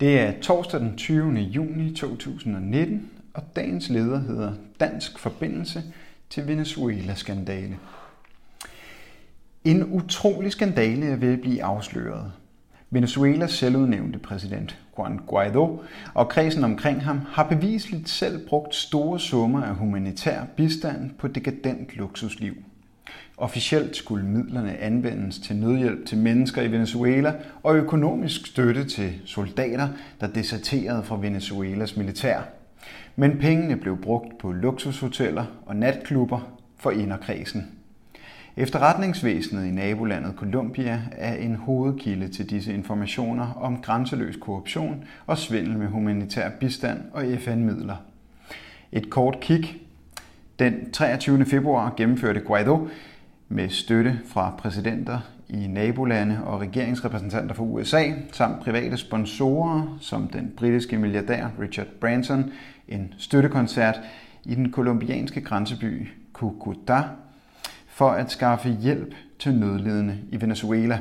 Det er torsdag den 20. juni 2019, og dagens leder hedder Dansk Forbindelse til Venezuela-skandale. En utrolig skandale er ved at blive afsløret. Venezuelas selvudnævnte præsident Juan Guaido og kredsen omkring ham har bevisligt selv brugt store summer af humanitær bistand på dekadent luksusliv. Officielt skulle midlerne anvendes til nødhjælp til mennesker i Venezuela og økonomisk støtte til soldater, der deserterede fra Venezuelas militær. Men pengene blev brugt på luksushoteller og natklubber for inderkredsen. Efterretningsvæsenet i nabolandet Colombia er en hovedkilde til disse informationer om grænseløs korruption og svindel med humanitær bistand og FN-midler. Et kort kig. Den 23. februar gennemførte Guaido med støtte fra præsidenter i nabolande og regeringsrepræsentanter fra USA samt private sponsorer som den britiske milliardær Richard Branson en støttekoncert i den kolumbianske grænseby Cúcuta for at skaffe hjælp til nødlidende i Venezuela.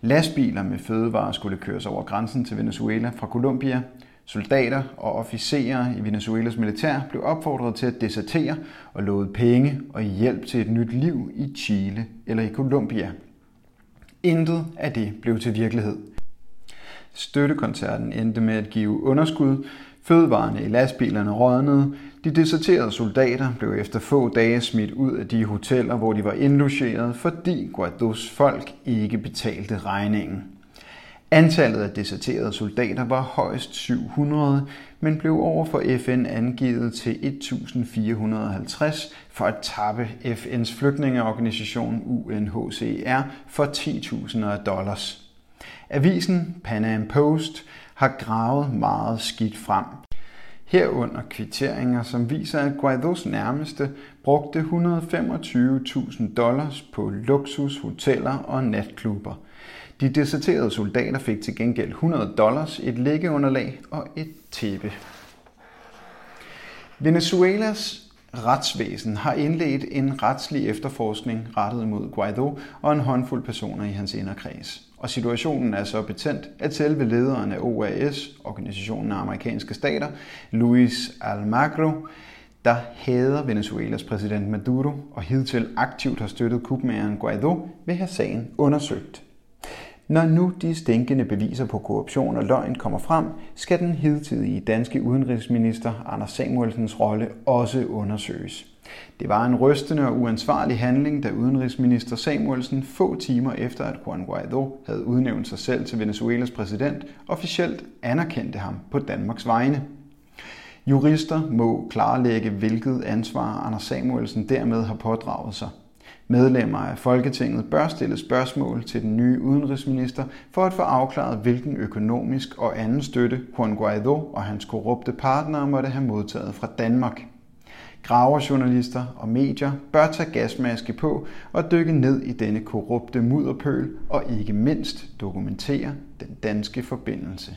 Lastbiler med fødevarer skulle køres over grænsen til Venezuela fra Colombia. Soldater og officerer i Venezuelas militær blev opfordret til at desertere og lovede penge og hjælp til et nyt liv i Chile eller i Colombia. Intet af det blev til virkelighed. Støttekoncerten endte med at give underskud, fødevarene i lastbilerne rådnede, de deserterede soldater blev efter få dage smidt ud af de hoteller, hvor de var indlogeret, fordi Guaidos folk ikke betalte regningen. Antallet af deserterede soldater var højst 700, men blev over for FN angivet til 1450 for at tappe FN's flygtningeorganisation UNHCR for 10.000 dollars. Avisen Pan Am Post har gravet meget skidt frem. Herunder kvitteringer, som viser, at Guaidos nærmeste brugte 125.000 dollars på luksus, hoteller og natklubber. De deserterede soldater fik til gengæld 100 dollars, et lægeunderlag og et tæppe. Venezuelas retsvæsen har indledt en retslig efterforskning rettet mod Guaido og en håndfuld personer i hans inderkreds. Og situationen er så betændt, at selve lederen af OAS, Organisationen af Amerikanske Stater, Luis Almagro, der hader Venezuelas præsident Maduro og hidtil aktivt har støttet kubmageren Guaido, vil have sagen undersøgt. Når nu de stinkende beviser på korruption og løgn kommer frem, skal den hidtidige danske udenrigsminister Anders Samuelsens rolle også undersøges. Det var en rystende og uansvarlig handling, da udenrigsminister Samuelsen få timer efter, at Juan Guaido havde udnævnt sig selv til Venezuelas præsident, officielt anerkendte ham på Danmarks vegne. Jurister må klarlægge, hvilket ansvar Anders Samuelsen dermed har pådraget sig. Medlemmer af Folketinget bør stille spørgsmål til den nye udenrigsminister for at få afklaret, hvilken økonomisk og anden støtte Juan Guaido og hans korrupte partnere måtte have modtaget fra Danmark. Graverjournalister og medier bør tage gasmaske på og dykke ned i denne korrupte mudderpøl og ikke mindst dokumentere den danske forbindelse.